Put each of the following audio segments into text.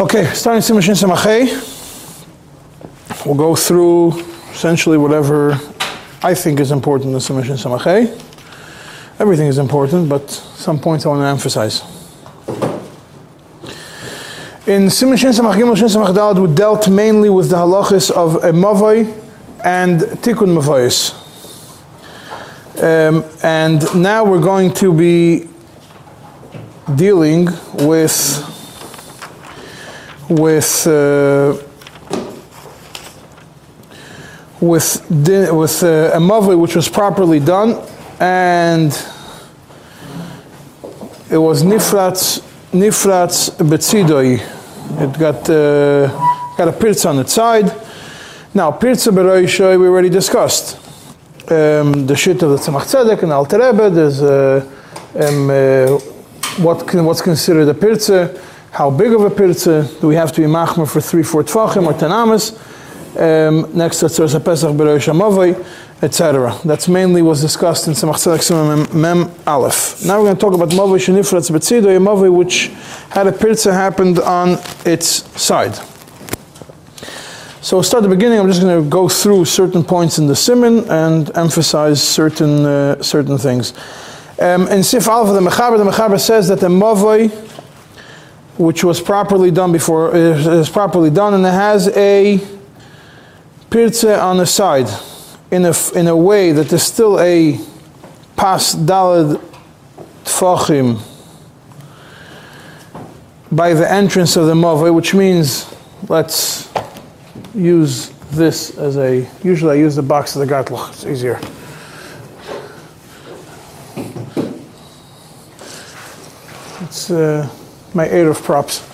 Okay, starting Simashin Samachay. We'll go through essentially whatever I think is important in Simashin Samachay. Everything is important, but some points I want to emphasize. In Simashin Samach Gimel Shin we dealt mainly with the halachas of a mavoi and tikkun mavois. Um, and now we're going to be dealing with with uh, with with uh, a mavoi which was properly done and it was nifratz nifratz betzidoi. It got uh, got a pirza on its side. Now pirza beroishoy we already discussed. Um, the shit of the Tzemach Tzedek and Alter Rebbe. There's uh, um, uh, what can, what's considered a pirza. How big of a pirza do we have to be machmer for three, four tfachim or tanamas? Um, next to Tzorza Pesach Amavoi, etc. That's mainly was discussed in Tzedek Simon Mem, Aleph. Now we're going to talk about Mavoi Shenifratz Betzido, a Mavoi which had a pirza happened on its side. So we'll start at the beginning. I'm just going to go through certain points in the Simon and emphasize certain uh, certain things. Um, in Sif Alpha, the Mechaber, the Mechaber says that the Mavoi, which was properly done before, is, is properly done, and it has a pirze on the side, in a, in a way that there's still a pas dalad tfachim by the entrance of the Mavoi, which means, let's use this as a, usually I use the box of the Gartloch, it's easier. It's uh, my of props.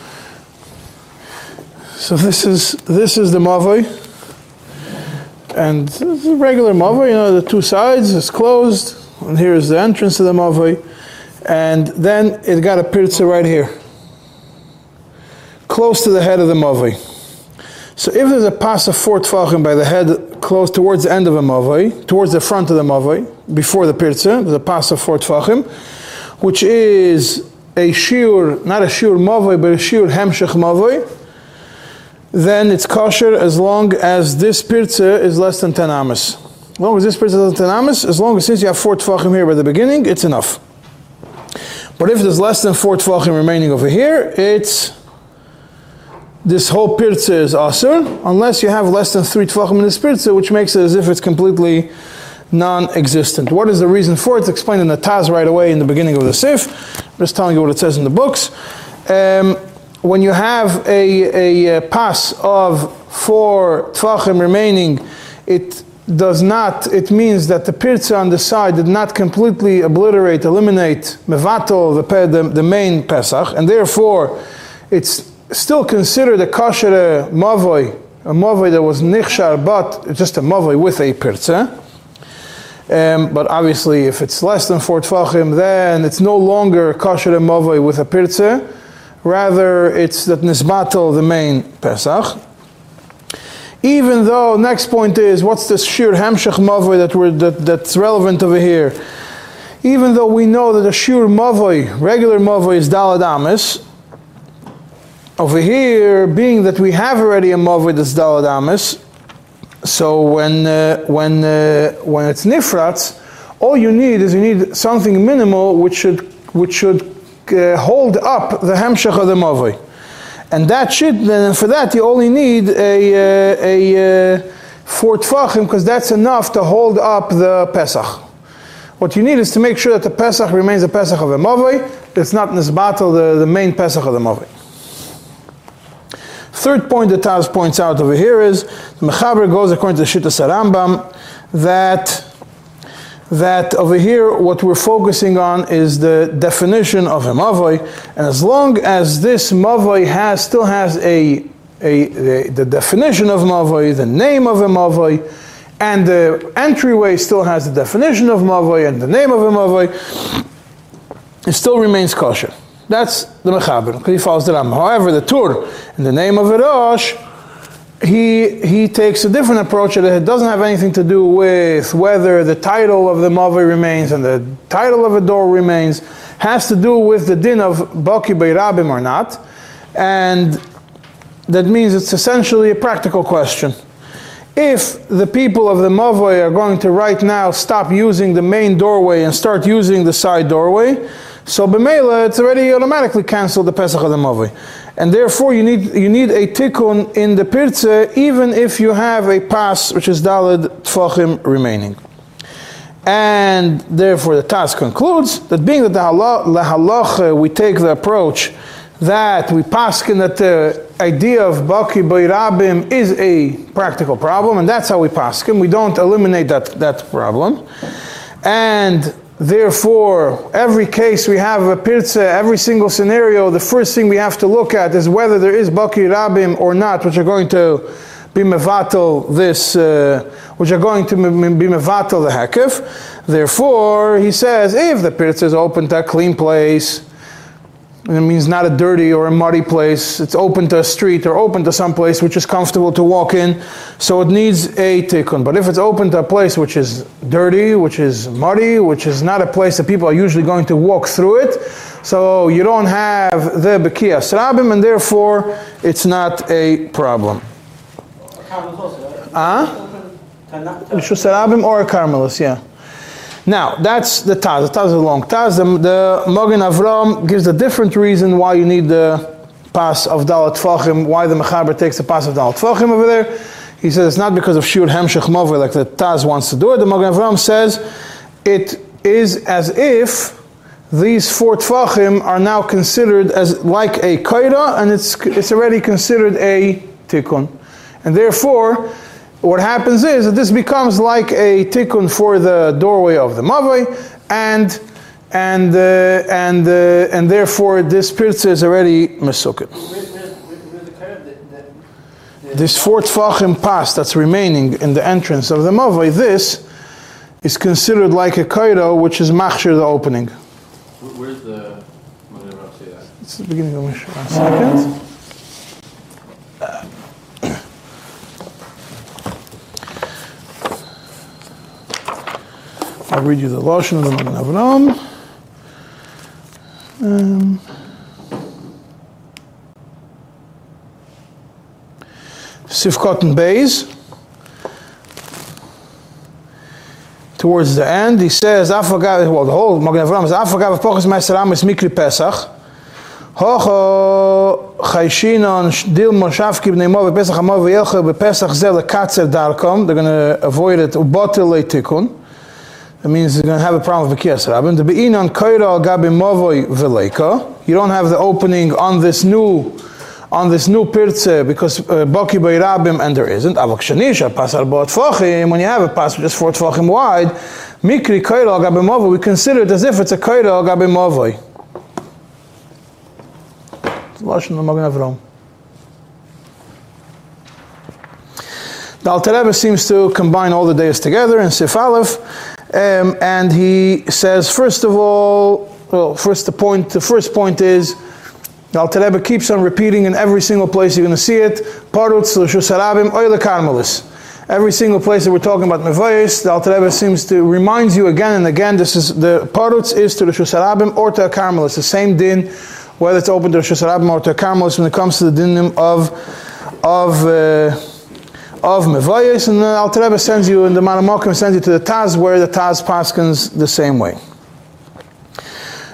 So this is, this is the Mavoi. And a regular Mavoi, you know, the two sides is closed, and here is the entrance to the Mavoi. And then it got a pirza right here, close to the head of the Mavoi. So if there's a pass of four tfachim by the head close towards the end of a mavoi, towards the front of the mavoi, before the pirza, a pass of four tfachim, which is a shiur, not a shiur mavoi, but a shiur hemshech mavoi, then it's kosher as long as this pirza is less than 10 amas. As long as this pirza is less than 10 amas, as long as since you have four tfachim here by the beginning, it's enough. But if there's less than four tfachim remaining over here, it's this whole pirza is asur, unless you have less than three tefachim in this pirza, which makes it as if it's completely non-existent. What is the reason for it? It's explained in the Taz right away in the beginning of the Sif. I'm just telling you what it says in the books. Um, when you have a, a, pass of four tefachim remaining, it does not, it means that the pirza on the side did not completely obliterate, eliminate, mevatel, the, the, the main Pesach, and therefore it's still considered a kosher mavoi, a mavoi that was nichshar, but just a mavoi with a pirza. Um, but obviously, if it's less than four tfachim, then it's no longer kosher mavoi with a pirza. Rather, it's that nisbatel, the main Pesach. Even though, next point is, what's the shir hamshach mavoi that, we're, that that's relevant over here? Even though we know that the shir mavoi, regular mavoi, is dalad amis, over here, being that we have already a mavoi that's dalad amis, so when uh, when uh, when it's nifratz, all you need is you need something minimal which should which should uh, hold up the hamshach of the mavoi, and that should then for that you only need a uh, a uh, four because that's enough to hold up the pesach. What you need is to make sure that the pesach remains a pesach of the mavoi. It's not nisbatel the, the main pesach of the mavoi. Third point that Taz points out over here is the Mechaber goes according to the Shita Rambam that that over here what we're focusing on is the definition of a mavoi, and as long as this mavoi has still has a, a, the, the definition of mavoi, the name of a mavoi, and the entryway still has the definition of mavoi and the name of a mavoi, it still remains kosher. That's the Mechaber, because he follows the Rambam. However, the Tur, in the name of Rosh, he, he takes a different approach that it doesn't have anything to do with whether the title of the Mavi remains and the title of a door remains, has to do with the din of Baki Beirabim or not. And that means it's essentially a practical question. If the people of the Mavoi are going to right now stop using the main doorway and start using the side doorway, so b'meila it's already automatically canceled the Pesach of the. And therefore you need, you need a tikkun in the Pirze even if you have a pass which is Dalid Tfachim remaining. And therefore the Taz concludes that being that the halach, we take the approach that we paskin that the idea of Baki Bayrabim is a practical problem, and that's how we paskin. We don't eliminate that, that problem. And therefore, every case we have a pirza, every single scenario, the first thing we have to look at is whether there is Baki Rabim or not, which are going to be mevatel this, uh, which are going to be mevatel the hekif. Therefore, he says, if the pirza is open to a clean place, it means not a dirty or a muddy place. It's open to a street or open to some place which is comfortable to walk in. So it needs a tikkun. But if it's open to a place which is dirty, which is muddy, which is not a place that people are usually going to walk through it, so you don't have the bekiyas rabim, and therefore it's not a problem. Ah? Uh? or a Carmelis, yeah. Now, that's the Taz. The Taz is a long Taz. The, the Mogen Avram gives a different reason why you need the pass of Dalat Tvachim, why the Mechaber takes the pass of Dalat Tvachim over there. He says it's not because of Shur Hemshech Mover like the Taz wants to do it. The Mogen Avram says it is as if these four Tvachim are now considered as like a Kaira and it's, it's already considered a Tikkun. And therefore, what happens is that this becomes like a tikkun for the doorway of the mavoi, and and uh, and uh, and therefore this pirza is already mesukit. This four tfachim pass that's remaining in the entrance of the mavoi, this is considered like a kairo, which is machshir the opening. Where's the? It's the beginning of Mishnah. Second. I'll read you the Lashon of the Magen Avram. Um, Sifkot and Beis. Towards the end, he says, "I forgot." Well, the whole Magen Avram is "Afagav pochas meisaram is mikri Pesach." Hocho chayshinon dil moshavki b'nei mo v'pesach amo v'yelcha b'pesach zel lekatzer darkom. They're going to avoid it. Ubotel leitikun. That means you're going to have a problem with. The Veleka. You don't have the opening on this new on this new pirze because uh, Baki by Rabim and there isn't. Avak Shanisha Pasar Bo Tfachim. When you have a pass which is four Tfachim wide, Mikri Gabi Mavoi. We consider it as if it's a Kaira Gabi Mavoi. Lashon Magen. The Alter seems to combine all the days together in Sif Aleph. Um, and he says, first of all, well, first the point, the first point is, Alter Rebbe keeps on repeating in every single place you're going to see it, Parutz, L'Shusarabim, Oile Karmelis. Every single place that we're talking about Mevayis, the Alter Rebbe seems to remind you again and again, this is, the Parutz is to the Shusarabim or to Karmelis, the same din, whether it's open to the Shusarabim or to Karmelis when it comes to the dinim of, of, uh, of Mevayis, and the Alter Rebbe sends you, and the Manamokim sends you to the Taz, where the Taz paskins the same way.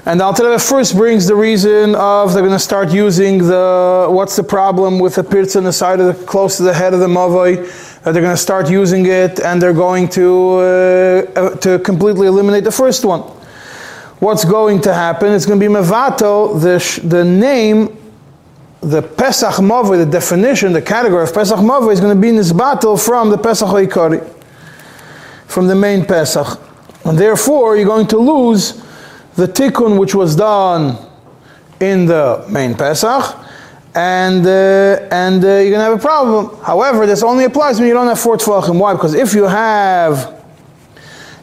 And the Alter Rebbe first brings the reason of they're going to start using the, what's the problem with the pirtz on the side of the, close to the head of the Mavai, that they're going to start using it, and they're going to, uh, to completely eliminate the first one. What's going to happen? It's going to be Mevato, the, the name the Pesach Mavoi, the definition, the category of Pesach Mavoi is going to be in this battle from the Pesach Ikari, from the main Pesach. And therefore, you're going to lose the tikkun which was done in the main Pesach, and, uh, and uh, you're going to have a problem. However, this only applies when you don't have four tefachim. Why? Because if you have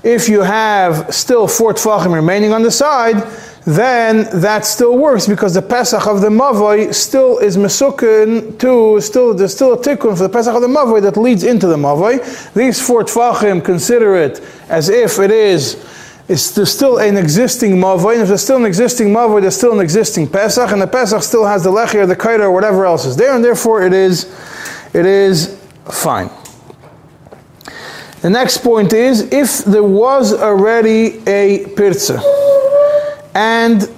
if you have still four tefachim remaining on the side, then that still works because the Pesach of the Mavoi still is Mesukin to, still, there's still a tikkun for the Pesach of the Mavoi that leads into the Mavoi. These four Tvachim consider it as if it it's, is there's still an existing mavoi, and if there's still an existing mavoi, there's still an existing pesach, and the pesach still has the lechi or the kaida or whatever else is there, and therefore it is, it is fine. The next point is if there was already a pirza, and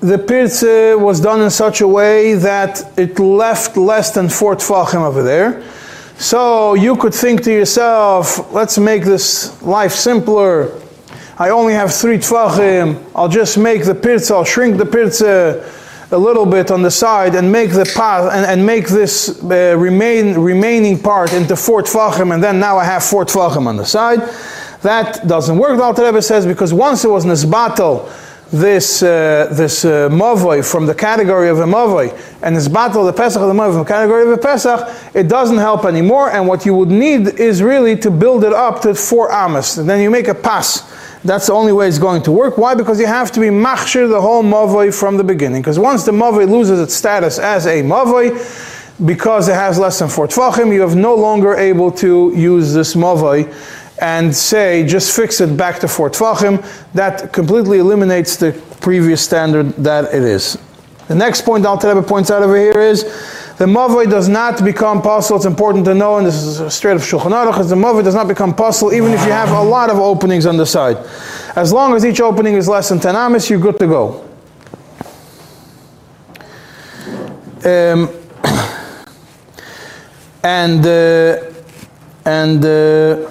the pirza was done in such a way that it left less than four tfachim over there. So you could think to yourself, let's make this life simpler. I only have three tvachim. I'll just make the pirza, I'll shrink the pirza a little bit on the side and make the path and, and make this uh, remain remaining part into four tvachim, and then now I have four tvachim on the side. That doesn't work. The Alter Rebbe says because once it was nisbatel this uh, this uh, mavoi from the category of a mavoi and this battle the pesach of the mavoi from the category of a pesach, it doesn't help anymore. And what you would need is really to build it up to four amas. And then you make a pass that's the only way it's going to work. Why? Because you have to be machshir the whole mavoi from the beginning. Because once the mavoi loses its status as a mavoi, because it has less than four tvachim, you have no longer able to use this mavoi and say just fix it back to four tvachim. That completely eliminates the previous standard that it is. The next point Alter Rebbe points out over here is the mavoi does not become possible. It's important to know, and this is straight of Shulchan Aruch, the mavoi does not become possible even if you have a lot of openings on the side. As long as each opening is less than 10 amis, you're good to go. Um, and uh, and uh,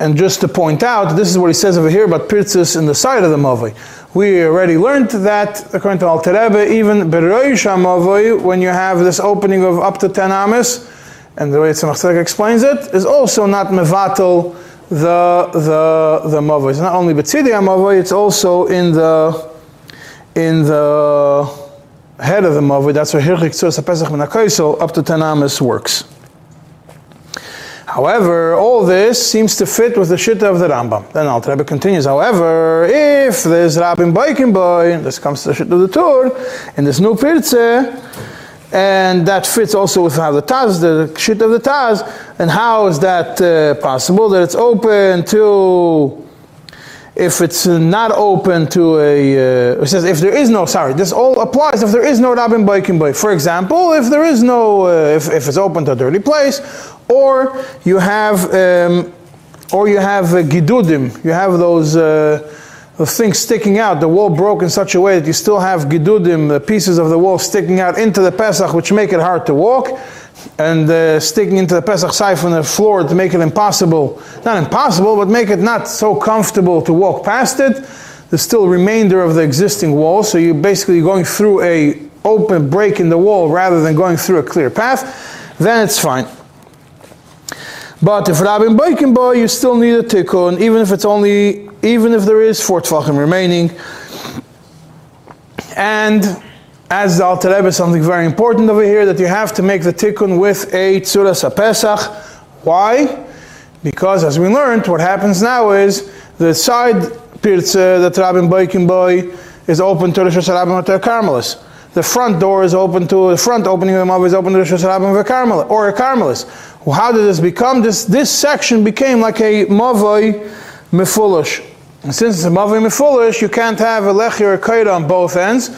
and just to point out, this is what he says over here about pirtzis in the side of the mavoi. We already learned that, according to Alter Rebbe, even Beroish HaMavoy, when you have this opening of up to 10 amis, and the way Tzemach explains it, is also not mevatel the the the mavoy. It's not only betzidi mavoy; it's also in the in the head of the mavoy. That's where hirchik tzur pesach menakaiso up to ten amis works. However, all this seems to fit with the shitta of the Rambam. Then Alter Rebbe continues, however, if there's Rabin Boy, this comes to the shitta of the Tur, in this new Pirze, and that fits also with how the Taz, the shit of the Taz, and how is that uh, possible? That it's open to, if it's not open to a, uh, it says if there is no, sorry, this all applies if there is no Rabin Baikin Boy. For example, if there is no, uh, if, if it's open to a dirty place, or you have, um, or you have uh, gidudim, you have those uh, things sticking out, the wall broke in such a way that you still have gidudim, the pieces of the wall sticking out into the Pesach, which make it hard to walk, and uh, sticking into the Pesach siphon the floor to make it impossible, not impossible, but make it not so comfortable to walk past it. There's still remainder of the existing wall, so you're basically going through a open break in the wall rather than going through a clear path, then it's fine. But if Rabin Baikin boy, you still need a tikkun, even if it's only, even if there is four tvachim remaining. And as the Alter Rebbe, something very important over here, that you have to make the tikkun with a tzuras pesach. Why? Because as we learned, what happens now is the side pirza that Rabin Baikin boy is open to the Shasarabim Carmelis. The front door is open to the front opening of the Mav is open to the Shasarabim or a Carmelis. Well, how did this become? This, this section became like a Mavoi Mefulish. And since it's a Mavoi Mefulish, you can't have a Lechi or a Kaida on both ends.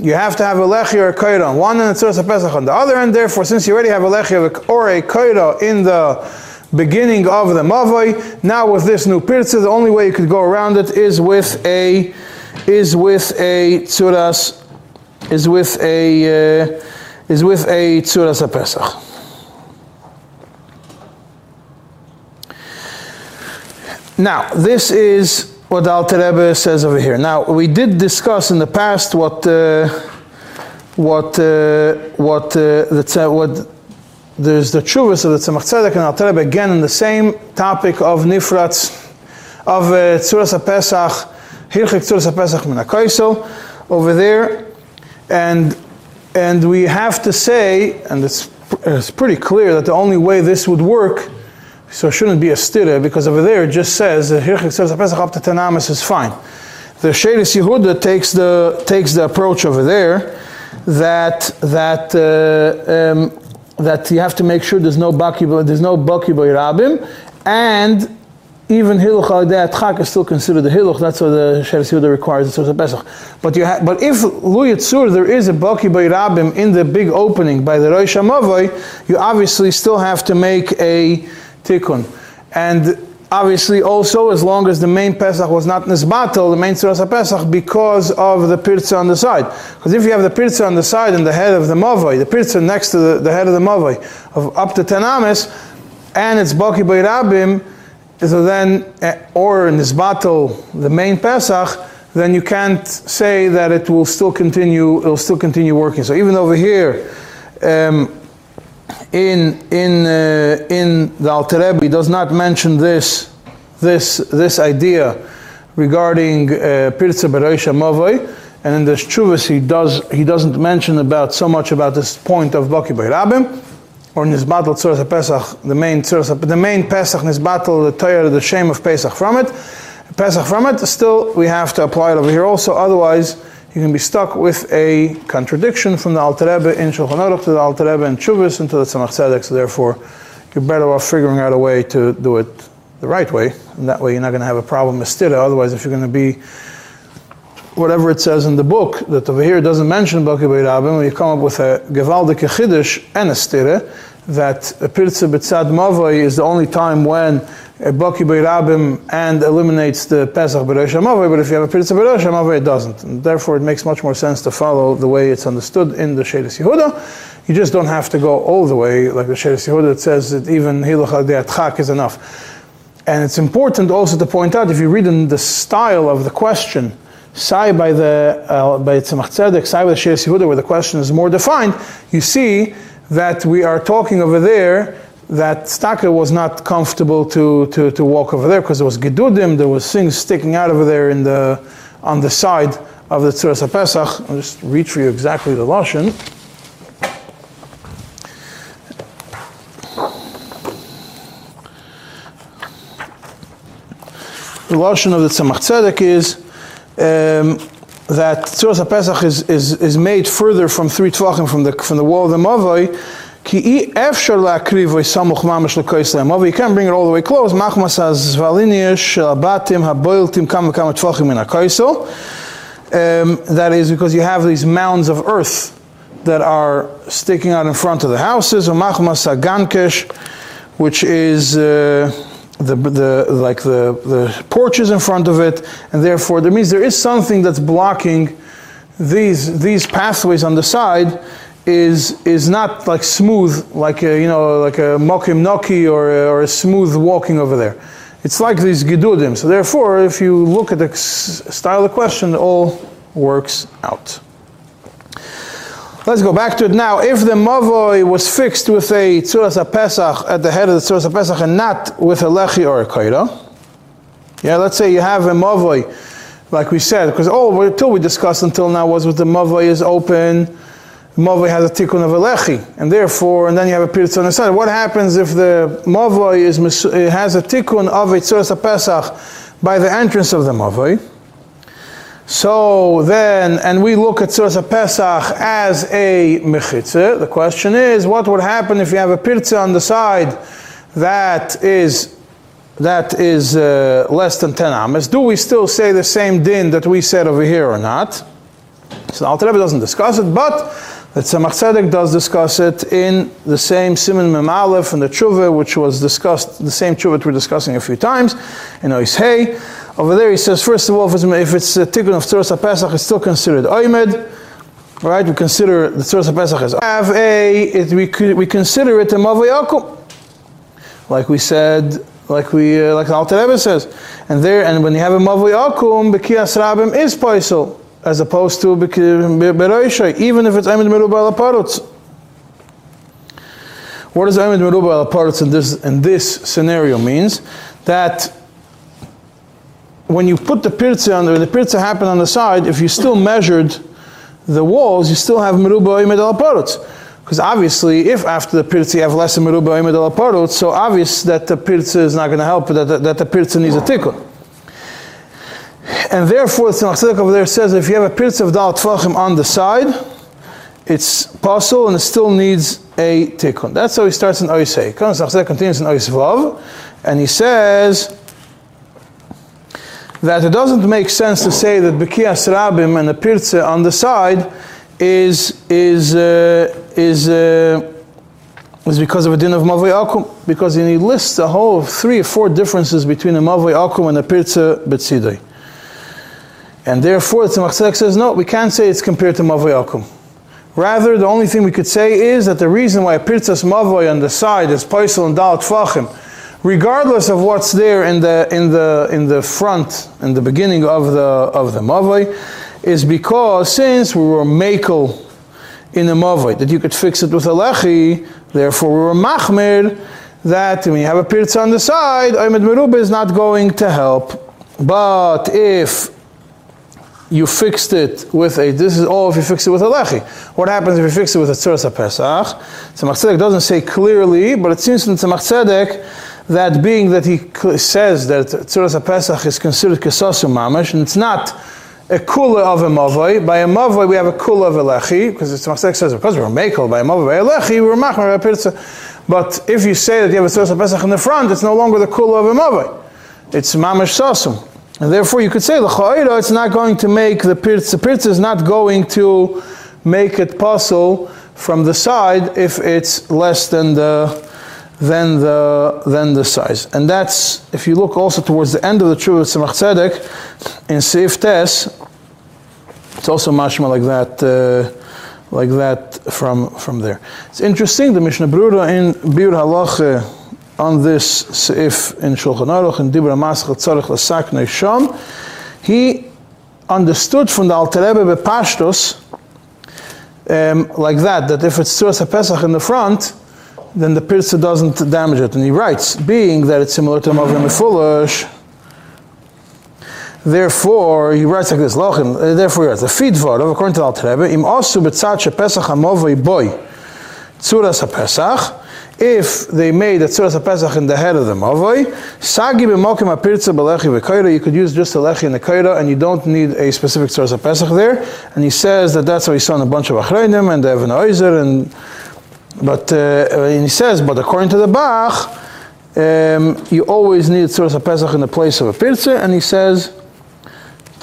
You have to have a Lechi or a Kaida on one end and Tzuras Pesach on the other end. Therefore, since you already have a Lechi or a Kaida in the beginning of the Mavoi, now with this new Pirza, the only way you could go around it is with a is with a Tzuras is with a uh, is with a Tzuras Pesach. Now, this is what Alter Rebbe says over here. Now, we did discuss in the past what uh, what uh, what uh, the what there's the chuvas of the Tzemach Tzedek and Alter Rebbe again in the same topic of nifratz of uh, Tzuras Pesach, Tzuras Pesach over there, and and we have to say, and it's it's pretty clear that the only way this would work so it shouldn't be a stira because over there it just says the Hirchik says Pesach up to Tanamis is fine. The Shadis Yehuda takes the takes the approach over there that that uh, um, that you have to make sure there's no baki there's no baki rabim and even Hiluch al Chak is still considered a Hiluch. That's what the Sheres Yehuda requires. It's a Pesach. But you ha- but if Lu Yitzur, there is a Baki by Rabim in the big opening by the Rosh Hamavoy, you obviously still have to make a Tikkun. And obviously also as long as the main Pesach was not Nisbatel, the main Tzuras Pesach, because of the Pirza on the side. Because if you have the Pirza on the side and the head of the Mavoi, the Pirza next to the, the head of the Mavoi, of up to 10 Ames, and it's Baki by Rabim, so then, eh, or in this battle, the main Pesach, then you can't say that it will still continue, it will still continue working. So even over here, um, in, in, uh, in the Alter Rebbe, does not mention this, this, this idea regarding uh, Pirza Bereisha Mavoi, and in the Shuvas he does he doesn't mention about so much about this point of Baki Rabim or Nizbatel Tzuras Pesach, the main the main Pesach Nizbatel, the Torah, the shame of Pesach from it, Pesach from it, still we have to apply it over here also, otherwise you can be stuck with a contradiction from the Alter Rebbe in Shulchan Aruch to the Alter Rebbe in Chuvas and to the Tzemach Tzedek, so therefore you're better off figuring out a way to do it the right way, and that way you're not going to have a problem with stira, otherwise if you're going to be whatever it says in the book that over here doesn't mention Baki Rabim, you come up with a Gevaldik Chidish and a stire that a Pirza B'tzad Mavoi is the only time when a Baki Rabim and eliminates the Pesach B'Rosh Mavoi, but if you have a Pirza B'Rosh Mavoi, it doesn't. And therefore, it makes much more sense to follow the way it's understood in the Shedes Yehuda. You just don't have to go all the way, like the Shedes Yehuda that says that even Hilach Chak is enough. And it's important also to point out, if you read in the style of the question, Sai by the uh, by Tzemach Tzedek, Sai by the Sheres Yehuda, where the question is more defined, you see that we are talking over there that Staka was not comfortable to, to, to walk over there because there was gedudim, there was things sticking out over there in the on the side of the Tzuras HaPesach. I'll just read for you exactly the Lashon. The Lashon of the Tzemach Tzedek is um, that Tzuras HaPesach is, is, is made further from three tvachim from the, from the wall of the Mavoi, you can't bring it all the way close, um, that is because you have these mounds of earth that are sticking out in front of the houses, which is... Uh, the, the like the, the porches in front of it, and therefore that means there is something that's blocking these these pathways on the side is is not like smooth like a, you know like a mokim noki or a, or a smooth walking over there. It's like these gidudim. So therefore, if you look at the style of question, it all works out. Let's go back to it now. If the mavoi was fixed with a tzuras pesach at the head of the tzuras pesach and not with a lechi or a kaira, yeah, let's say you have a mavoi, like we said, because all oh, until we discussed until now was with the mavoi is open, mavoi has a tikkun of a lechi, and therefore, and then you have a piritz on the side. What happens if the mavoi is has a tikkun of a tzuras pesach by the entrance of the mavoi? So then, and we look at Tzuras Pesach as a mechitza. The question is, what would happen if you have a pirza on the side that is that is uh, less than 10 ames? Do we still say the same din that we said over here or not? So Alter Rebbe doesn't discuss it, but the Tzemach Tzedek does discuss it in the same Simon Mem Aleph and the Tshuva, which was discussed, the same Tshuva we're discussing a few times in Ois Hey. Over there he says, first of all, if it's, a tikkun of Tzuras HaPesach, it's still considered Oymed. Right? We consider the Tzuras HaPesach as have a, it, we, we consider it a Mavayakum. Like we said, like we, uh, like the Alter Rebbe says. And there, and when you have a Mavayakum, Bekias Rabim is Paisel, as opposed to Beroishay, even if it's Oymed Merubal Aparutz. What does Oymed Merubal Aparutz in this, in this scenario means? That when you put the pirza under, the pirza happened on the side, if you still measured the walls, you still have meruba imed al Because obviously, if after the pirza you have less meruba imed al so obvious that the pirza is not going to help, that the, that the pirza needs a tikkun. And therefore, the Tzemach over there says if you have a pirza of dal tvachim on the side, it's possible and it still needs a tikkun. That's how he starts in Oisei. Tzemach continues in Oisvav, and he says, that it doesn't make sense to say that Bekias Rabim and the Pirze on the side is, is, uh, is, uh, is because of a din of Mavoi Akum, because he lists a whole three or four differences between a Mavoi Akum and a Pirze Betzidai. And therefore, the Tzemach says, no, we can't say it's compared to Mavoi Akum. Rather, the only thing we could say is that the reason why Pirtzas Mavoi on the side is Paisel and Dalat Fachim, regardless of what's there in the, in the, in the front, in the beginning of the, of the Mavoi, is because since we were Makel in the Mavoi, that you could fix it with a Lechi, therefore we were Machmir, that when you have a Pirtz on the side, Aymed Merubah is not going to help. But if you fixed it with a, this is all if you fix it with a lechi. What happens if you fix it with a tzuras pesach? Tzemach Tzedek doesn't say clearly, but it seems from Tzemach Tzedek that being that he says that tzuras pesach is considered kesosum mamash, and it's not a kula of a mavoi. By a mavoi we have a kula of a lechi, because it's Tzedek says because we're makel by a mavoi by a lechi, we're machmer a pirza. But if you say that you have a tzuras pesach in the front, it's no longer the kula of a mavoi. It's mamash sosum. And therefore, you could say l'cha'ira, it's not going to make the pirtz. The pirtz is not going to make it possible from the side if it's less than the than the than the size. And that's if you look also towards the end of the Tshuva Tzemach Tzedek in Seif Tes, it's also mashma like that. Uh, like that from from there. It's interesting. The Mishnah Brura in Bir Halach on this seif in Shulchan Aruch in Dibra Maschel Tzarech Lasaknei Sham, he understood from the Alter Rebbe Bepashtos um, like that, that if it's Tzuras HaPesach in the front, then the Pirza doesn't damage it. And he writes, being that it's similar to Mavrim Mefulish, Therefore, he writes like this, Lochin, uh, therefore he writes, the feed vod, according to the Rebbe, im osu betzad shepesach hamovoi boy, tzuras ha-pesach, if they made a tzuras pesach in the head of the mavoi, sagi b'mokim apirtza b'lechi v'koira, you could use just a lechi and a koira, and you don't need a specific tzuras pesach there. And he says that that's how he saw in a bunch of achreinim and Evan Oizer, and but uh, he says, but according to the Bach, um, you always need tzuras pesach in the place of a pirtza, and he says.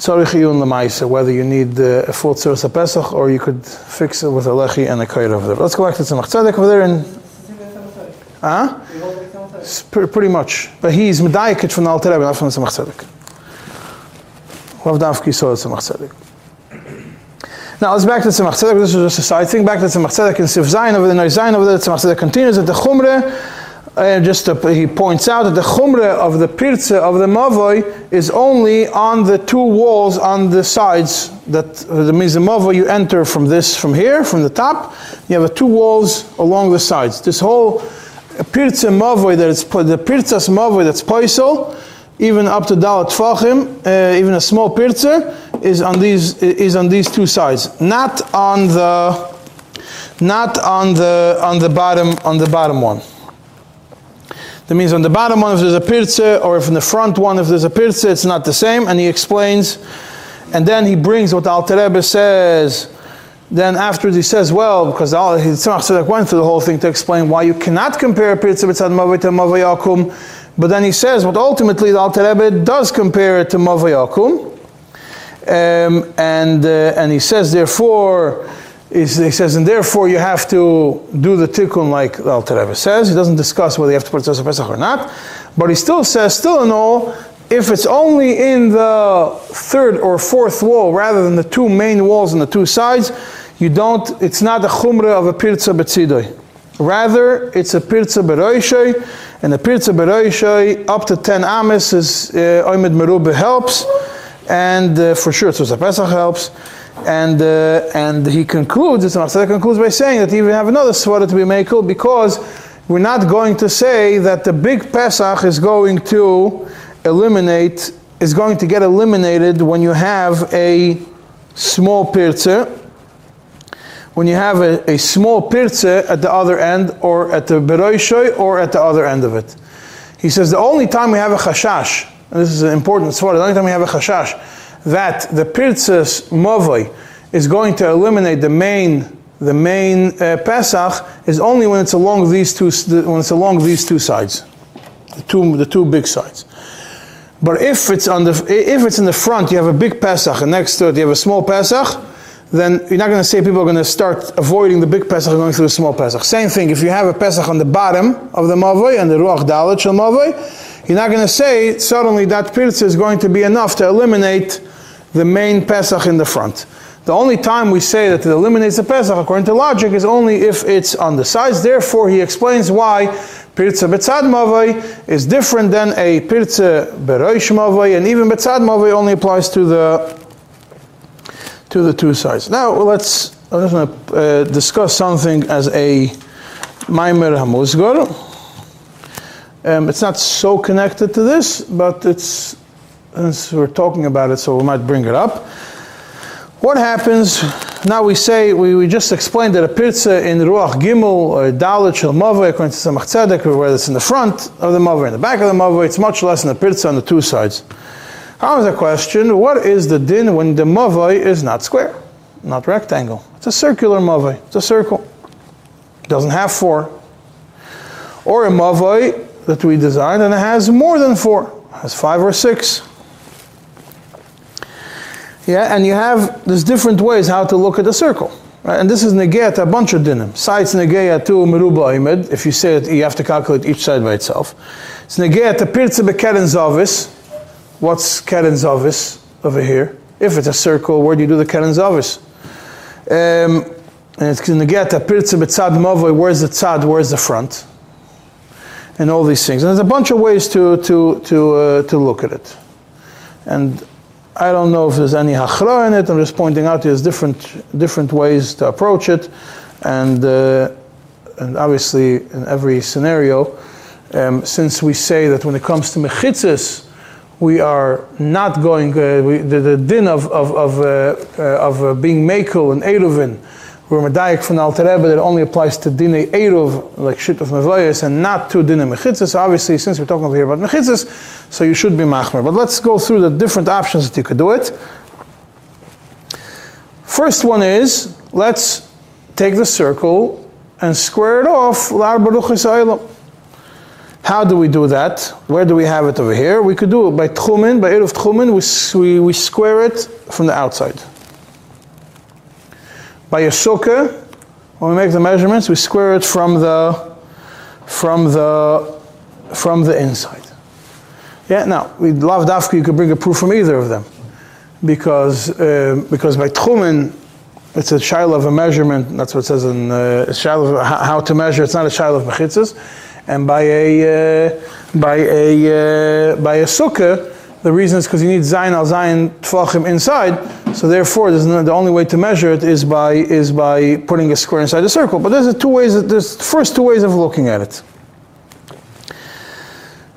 Whether you need uh, a full tzuras pesach or you could fix it with a lechi and a koira over there. Let's go back to Tzemach Tzedek over there and Huh? Pretty much. But he's medayikit from the Alter not from the Tzemach Tzedek. Lav saw the Tzemach Tzedek. Now let's back to Tzemach Tzedek. This is just a side thing. Back to Tzemach Tzedek and Sif Zayin over there, Zayin over there. Tzemach Tzedek continues that the Chumre, uh, just to, he points out that the Chumre of the Pirze of the Mavoi is only on the two walls on the sides. That the means the Mavoi you enter from this, from here, from the top. You have two walls along the sides. This whole a pirza mavoi that it's the pirzas mavoi that's poisel, even up to dalat tfachim, uh, even a small pirza is on these is on these two sides, not on the not on the on the bottom on the bottom one. That means on the bottom one if there's a pirza, or if in the front one if there's a pirza, it's not the same. And he explains, and then he brings what Alter Rebbe says then afterwards he says, well, because all he Tzemach went through the whole thing to explain why you cannot compare Pirza B'tzad Mavai to Mavai Yakum, but then he says, but ultimately the Alter Rebbe does compare it to Mavai Yakum, um, and uh, and he says therefore. He says, and therefore you have to do the tikkun like the Alter Rebbe says. He doesn't discuss whether you have to put Tzemach Pesach or not, but he still says, still in all, if it's only in the third or fourth wall rather than the two main walls on the two sides, you don't, it's not a chumra of a pirza betzidoi. Rather, it's a pirza beroishay, and a pirza beroishay up to 10 amis is uh, oimid merube helps, and uh, for sure a Pesach helps. And uh, and he concludes, it's Matzah concludes by saying that even have another swara to be makel because we're not going to say that the big Pesach is going to eliminate, is going to get eliminated when you have a small pirza when you have a, a small pirze at the other end, or at the beroishoy, or at the other end of it. He says the only time we have a chashash, and this is an important sword, the only time we have a chashash, that the pirtzes movoi is going to eliminate the main the main uh, Pesach is only when it's along these two when it's along these two sides, the two the two big sides. But if it's on the if it's in the front, you have a big Pesach, and next to it you have a small Pesach, then you're not going to say people are going to start avoiding the big Pesach and going through the small Pesach. Same thing, if you have a Pesach on the bottom of the Mavoi and the Ruach Dalit Shal Mavoi, you're not going to say suddenly that Pirza is going to be enough to eliminate the main Pesach in the front. The only time we say that it eliminates the Pesach, according to logic, is only if it's on the sides. Therefore, he explains why Pirza Betzad Mavoi is different than a Pirza Beroish Mavoi, and even Betzad Mavoi only applies to the to the two sides. Now let's I'm just going to uh, discuss something as a Maimer Hamuzgar. Um, it's not so connected to this, but it's we're talking about it, so we might bring it up. What happens now? We say we, we just explained that a pirza in Ruach Gimel or Dalit Shel Mavoi, according to Tzemach Tzedek, whether it's in the front of the Mavoi, in the back of the Mavoi, it's much less than a pirza on the two sides. How is the question? What is the din when the Mavoi is not square, not rectangle? It's a circular Mavoi. It's a circle. It doesn't have four. Or a Mavoi that we designed and it has more than four, it has five or six. Yeah, and you have there's different ways how to look at a circle. Right? And this is negayat a bunch of dinim. Sides negayat to meruba imed. If you say it, you have to calculate each side by itself. It's negayat a pirtze bekeren zavis. What's keren zavis over here? If it's a circle, where do you do the keren zavis? Um, and it's negayat a pirtze betzad mavoi. Where's the tzad? Where's the front? And all these things. And there's a bunch of ways to to to uh, to look at it. And I don't know if there's any hachra in it. I'm just pointing out there's different different ways to approach it, and uh, and obviously in every scenario, um, since we say that when it comes to mechitzas, we are not going uh, we, the, the, din of of of, uh, uh of uh, being mekel and eruvin. We're medayik from Alter Rebbe that only applies to dine eruv like shit of mevoyas and not to dine mechitzas. Obviously, since we're talking over here about mechitzas, so you should be machmer. But let's go through the different options that you could do it. First one is let's take the circle and square it off. How do we do that? Where do we have it over here? We could do it by tchumen, by eruv tchumen. We, we, we square it from the outside. By a sukkah, when we make the measurements, we square it from the from the from the inside. Yeah. Now, we love dafka. You could bring a proof from either of them, because uh, because by tchumen, it's a child of a measurement. That's what it says in uh, of how to measure. It's not a child of mechitzas, and by a uh, by a uh, by a sukkah the reason is because you need Zayin al Zayin Tfachim inside, so therefore no, the only way to measure it is by, is by putting a square inside the circle. But there's two ways, there's first two ways of looking at it.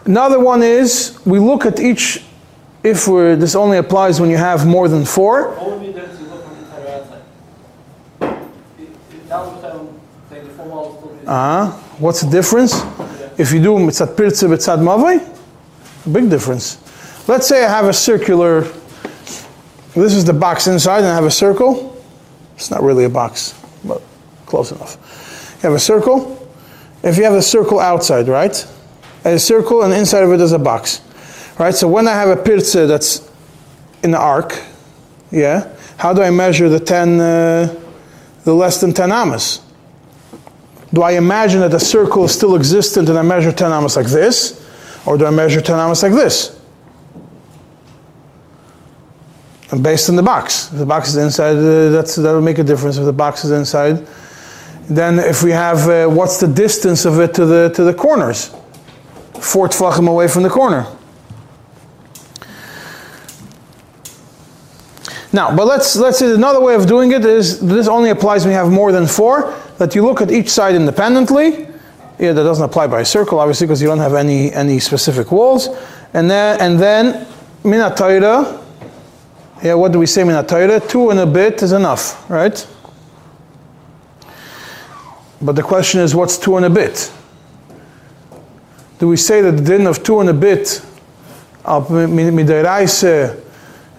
Another one is, we look at each, if we're, this only applies when you have more than four. Ah, uh, what's the difference? If you do mitzat pirtze mitzat mavai, big difference. Let's say I have a circular, this is the box inside and I have a circle. It's not really a box, but close enough. You have a circle. If you have a circle outside, right? A circle and inside of it is a box. Right? So when I have a pirza that's in the arc, yeah, how do I measure the 10, uh, the less than 10 amas? Do I imagine that the circle is still existent and I measure 10 amas like this? Or do I measure 10 amas like this? Based on the box. If the box is inside, uh, that's, that will make a difference if the box is inside. Then if we have, uh, what's the distance of it to the, to the corners? Four tefachim away from the corner. Now, but let's, let's say another way of doing it is, this only applies when you have more than four, that you look at each side independently. Yeah, that doesn't apply by a circle, obviously, because you don't have any, any specific walls. And then, and then, minatayra, yeah, what do we say in a Torah? Two and a bit is enough, right? But the question is, what's two and a bit? Do we say that the din of two and a bit of midiraise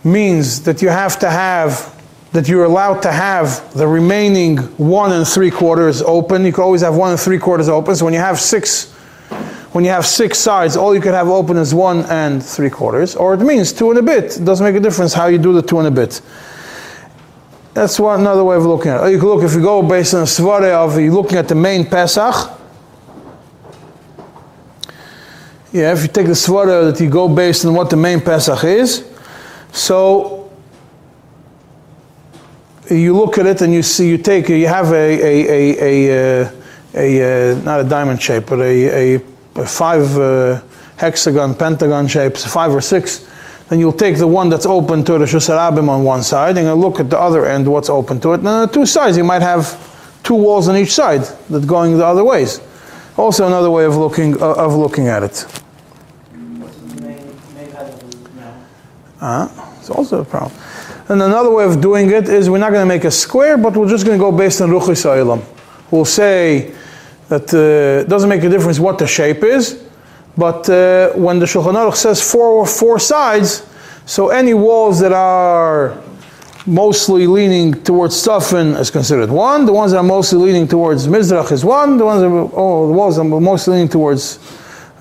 means that you have to have, that you're allowed to have the remaining one and three quarters open? You can always have one and three quarters open. So when you have six, when you have six sides, all you can have open is one and three quarters, or it means two and a bit. It doesn't make a difference how you do the two and a bit. That's one another way of looking at it. You can look if you go based on a svare of you looking at the main Pesach. Yeah, if you take the svara that you go based on what the main Pesach is, so you look at it and you see you take you have a a a, a, uh, a, a not a diamond shape but a, a, a five uh, hexagon pentagon shapes five or six then you'll take the one that's open to the Shusarabim on one side and look at the other end what's open to it. And on the two sides. You might have two walls on each side that going the other ways. Also another way of looking uh, of looking at it. Uh, it's also a problem. And another way of doing it is we're not going to make a square, but we're just going to go based on Ruchis Oilam. We'll say that uh, doesn't make a difference what the shape is, but uh, when the Shulchan Aruch says four, four sides, so any walls that are mostly leaning towards Stufan is considered one. The ones that are mostly leaning towards Mizrach is one. The ones that are, oh, the walls that are mostly leaning towards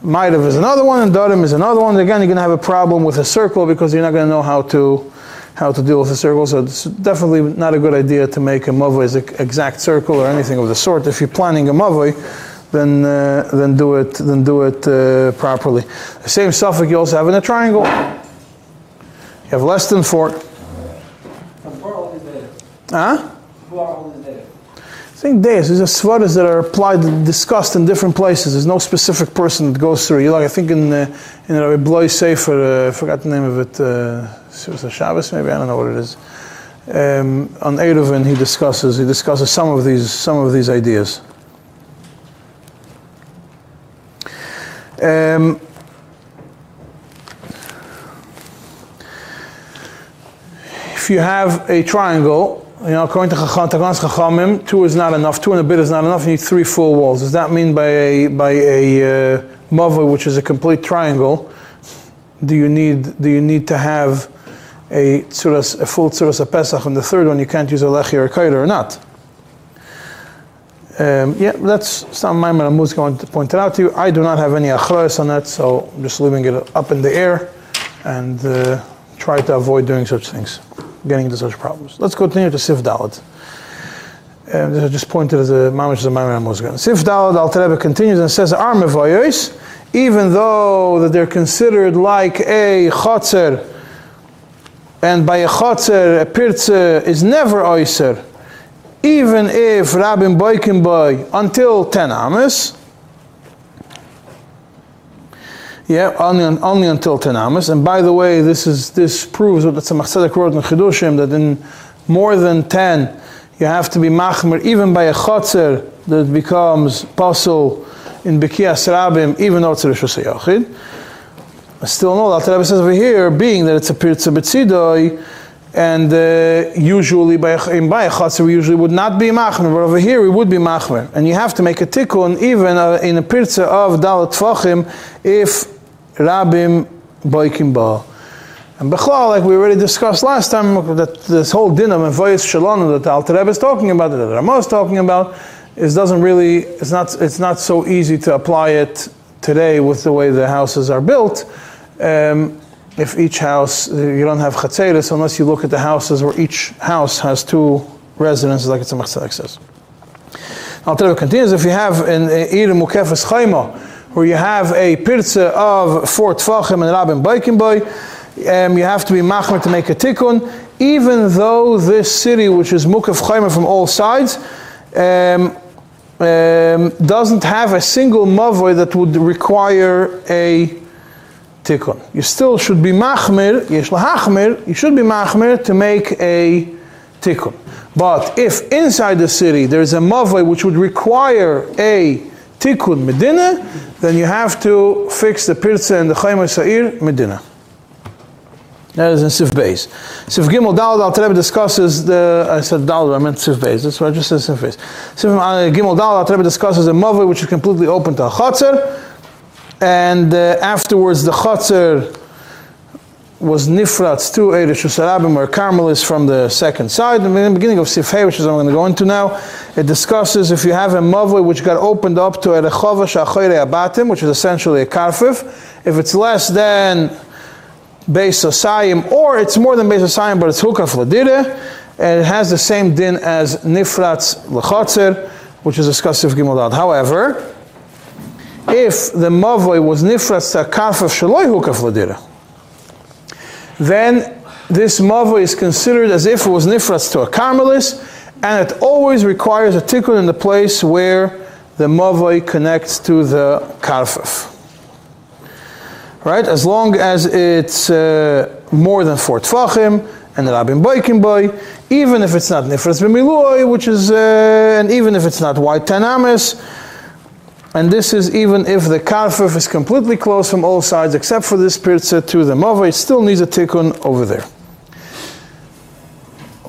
Maidav is another one, and Darim is another one. Again, you're going to have a problem with a circle because you're not going to know how to how to deal with a circle. So it's definitely not a good idea to make a mavoi as an exact circle or anything of the sort. If you're planning a mavoi, then uh, then do it then do it uh, properly. The same suffix you also have in a triangle. You have less than four. Huh? I think days. These are svaras that are applied, discussed in different places. There's no specific person that goes through. You like, I think in uh, in Rabbi Bloy Sefer, uh, I forgot the name of it. Uh, it was a Shabbos, maybe I don't know what it is. Um, on Eruvin, he discusses he discusses some of these some of these ideas. Um, if you have a triangle you know, according to Chachamim, two is not enough, two and a bit is not enough, you need three full walls. Does that mean by a, by a uh, which is a complete triangle, do you need, do you need to have a, tzuras, a full tzuras of Pesach, and the third one you can't use a lechi or a kaida or not? Um, yeah, that's some Maimon Amuz going to point it out to you. I do not have any achrayas on that, so I'm just leaving it up in the air and uh, try to avoid doing such things getting into such problems. Let's continue to Sif Dalit. And this is just pointed as a mamish as a mamish Sif Dalit Al Rebbe continues and says, "Ar mevoyos, even though that they're considered like a chotzer, and by a chotzer a pirze is never oiser, even if Rabin boikin boy until ten Amos. Yeah, only, only until amos. And by the way, this is this proves what the Tzemach Tzedek wrote in Chidushim that in more than 10, you have to be machmer even by a chotzer that becomes pasul in Bekias Rabim, even though it's a Yachid. Still no, the Rebbe says over here, being that it's a Pirza Betzidoi, and uh, usually by in a we usually would not be machmer, but over here we would be machmer. And you have to make a tikkun even uh, in a pirza of dalat tvachim if Rabim Boikim Ba. And Bechlal, like we already discussed last time, that this whole din of Mevoyis Shalom that the Alter Rebbe is talking about, that the Ramah is talking about, is doesn't really, it's not, it's not so easy to apply it today with the way the houses are built. Um, if each house, you don't have chatzeris unless you look at the houses where each house has two residences, like Tzemach Tzedek says. Alter Rebbe continues, if you have in Ir Mukefes Chayma, where you have a pirza of four tfachim and rabin baikin boy, um, you have to be machmer to make a tikkun, even though this city, which is mukaf chaymer from all sides, um, um, doesn't have a single mavoy that would require a tikkun. You still should be machmer, yesh lahachmer, you should be machmer to make a tikkun. But if inside the city there's a mavoy which would require a tikkun medina, then you have to fix the pirza and the chayma sa'ir medina. That is in Sif Beis. Sif Gimel Dalad Al Rebbe discusses the. I said Dalad, I meant Sif Beis. That's what I just said Sif Beis. Sif uh, Gimel Dalad Al Rebbe discusses a mother which is completely open to a chatzar, and uh, afterwards the chatzar was nifratz to a Rishus or Carmelis from the second side. In the beginning of Sifhei, which is I'm going to go into now, it discusses if you have a mavoi which got opened up to a Rechova Shachore Abatim, which is essentially a karfif, if it's less than Beis Asayim, or it's more than Beis Asayim, but it's Hukaf Ladire, and it has the same din as Nifratz Lechotzer, which is discussed in Gimel However, if the mavoi was Nifratz to a karfif Shaloi Hukaf Ladire, then this mava is considered as if it was nifras to a carmelis, and it always requires a tikkun in the place where the mava connects to the karfif. Right? As long as it's uh, more than four tfachim, and the rabbin boikim boy, even if it's not nifras b'miloi, which is, uh, and even if it's not white tanamis, and this is even if the karfif is completely closed from all sides except for this pirza to the mava, it still needs a tikkun over there.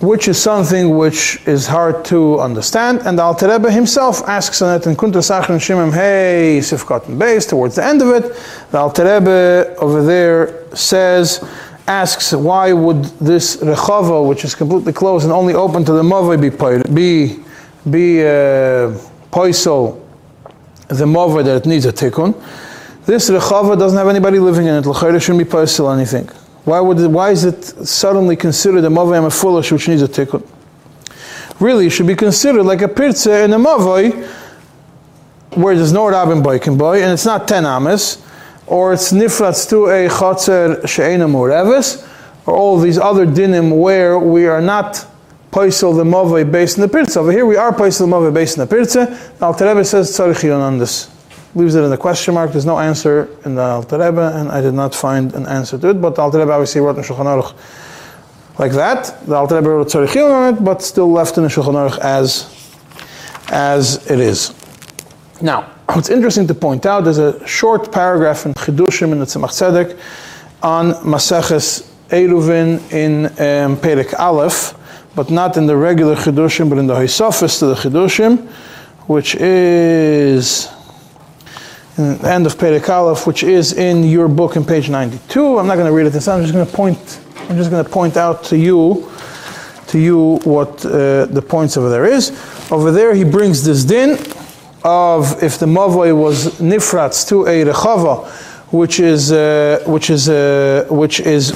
Which is something which is hard to understand, and the Alter Rebbe himself asks on it in Kuntra Sachin Shimim, hey, Sifkat and base, towards the end of it, the Alter Rebbe over there says, asks why would this rechava, which is completely closed and only open to the mava, be be be uh, the mova that it needs a tikkun. This rechava doesn't have anybody living in it. L'chayre shouldn't be postal anything. Why would why is it suddenly considered a mova a foolish which needs a tikkun? Really, it should be considered like a pirza in a mavoi where there's no rabin boikin boy and it's not ten ames, or it's nifratz to a chotzer she'ena mureves, or all these other dinim where we are not Paisel the Mavai based in the Pirza. Over here we are Paisel the Mavai based in the Pirza. The Alter Rebbe says Tzarichion on this. Leaves it in the question mark. There's no answer in the Alter Rebbe, and I did not find an answer to it. But the Alter Rebbe obviously wrote in Shulchan Aruch like that. The Alter Rebbe wrote Tzarichion on it, but still left in the Shulchan Aruch as, as it is. Now, what's interesting to point out, there's a short paragraph in Chidushim in the Tzemach Tzedek on Maseches Eruvin in um, Perek Aleph, but not in the regular Chidushim, but in the Hisofis to the Chidushim, which is in the end of Perek Aleph, which is in your book in page 92. I'm not going to read it this time. I'm just going to point. I'm just going to point out to you, to you what uh, the points over there is. Over there, he brings this din of if the mavoi was nifratz to a rechava, which is uh, which is uh, which is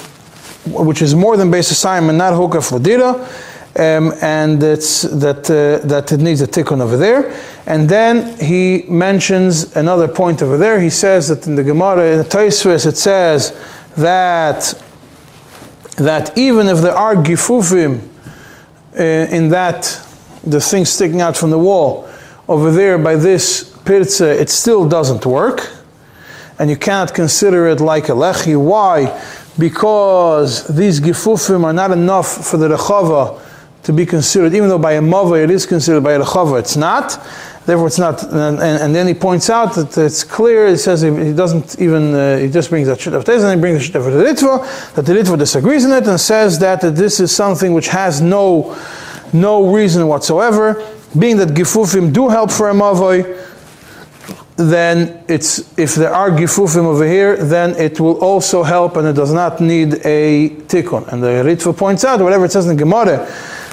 which is more than base assignment, not hoka fladira, um, and it's that uh, that it needs a tikkun over there. And then he mentions another point over there. He says that in the Gemara in the Taisvis it says that that even if there are gifufim uh, in that the thing sticking out from the wall over there by this pirza, it still doesn't work, and you cannot consider it like a lechi. Why? because these gifufim are not enough for the rechava to be considered, even though by a mava it is considered, by a rechava it's not. Therefore, it's not. And, and, then he points out that it's clear. He says he, doesn't even. Uh, he just brings that shit of and he brings the shit of the ritva. That the ritva disagrees in it and says that, that this is something which has no no reason whatsoever. Being that gifufim do help for a mavoi, then it's if there are gifufim over here, then it will also help, and it does not need a tikkun. And the Ritva points out, whatever it says in the Gemara,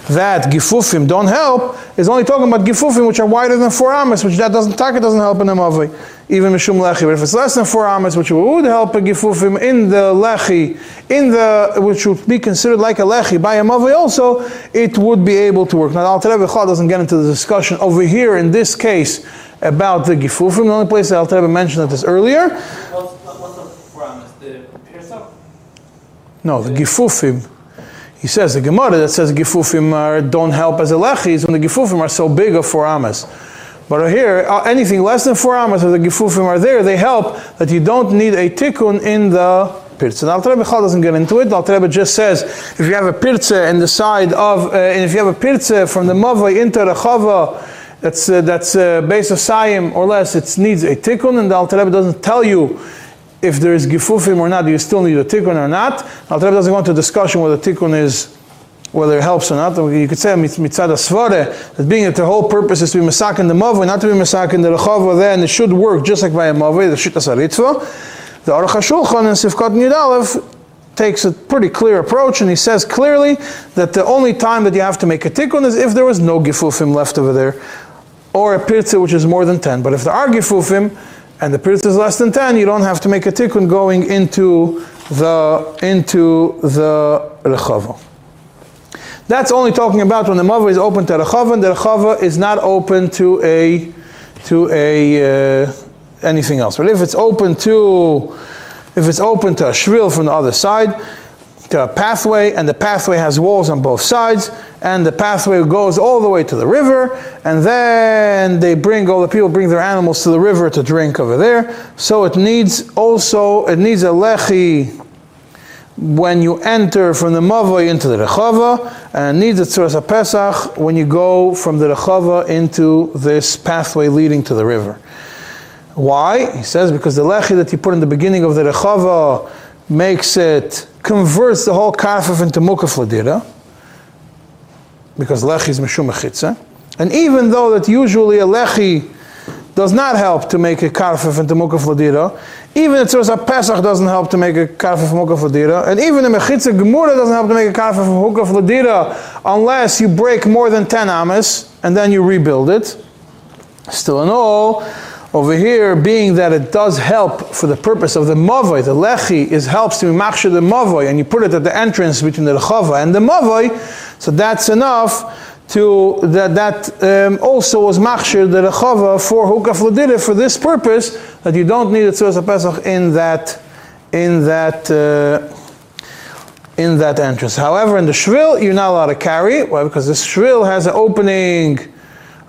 that gifufim don't help, is only talking about gifufim which are wider than four amas, which that doesn't taka doesn't help in the mavi, even mishum lechi. But if it's less than four amas, which would help a gifufim in the lechi, in the which would be considered like a lechi by a mavi also, it would be able to work. Now, Al doesn't get into the discussion over here in this case about the Gifufim. The only place that Al mentioned this earlier. What's, what's the forum? the Pirsa? No, the Gifufim. He says the Gemara that says Gifufim are, don't help as a lechis when the Gifufim are so big of four amas. But here, uh, anything less than four amas, if the Gifufim are there, they help that you don't need a tikkun in the pirza. Now, Alter doesn't get into it. Alter just says if you have a pirza in the side of, uh, and if you have a pirza from the mavai into the chava, that's uh, that's uh, base of sayim or less. It needs a tikkun, and the Alter Rebbe doesn't tell you if there is gifufim or not. Do you still need a tikkun or not? Rebbe doesn't go into discussion whether tikkun is whether it helps or not. You could say mitzad svare that being that the whole purpose is to be masak in the mavah, not to be masak in the rechava. Then it should work just like by a mavah, the shitas aritva. The Aruch HaShulchan and Sifkat Nidalev takes a pretty clear approach and he says clearly that the only time that you have to make a tikkun is if there was no gifufim left over there, or a pirza which is more than 10. But if there are gifufim and the pirza is less than 10, you don't have to make a tikkun going into the into the rechava. That's only talking about when the mother is open to rechava, and the rechava is not open to a to a uh, anything else. But if it's open to if it's open to a shvil from the other side, a pathway, and the pathway has walls on both sides, and the pathway goes all the way to the river, and then they bring all the people bring their animals to the river to drink over there. So it needs also it needs a lechi when you enter from the Mavoy into the Rechava, and needs a Tzuras Pesach when you go from the Rechava into this pathway leading to the river. Why? He says because the Lechi that you put in the beginning of the Rechava makes it, converts the whole Karfif into Mukaf Ladira, because Lechi is Meshum Echitza. And even though that usually a Lechi does not help to make a Karfif into Mukaf Ladira, even the Tzuras Pesach doesn't help to make a karfa from Hukaf Ladira, and even the Mechitza Gemura doesn't help to make a karfa from Hukaf Ladira unless you break more than 10 amas and then you rebuild it. Still in all, over here, being that it does help for the purpose of the Mavoy, the Lechi is helps to machsha the Mavoy, and you put it at the entrance between the Rechava and the Mavoy, so that's enough to that that um, also was machshir the rechava for hukaf ladira for this purpose that you don't need a tzuras pesach in that in that uh, in that entrance. However, in the shvil you're not allowed to carry. Why? Because the shvil has an opening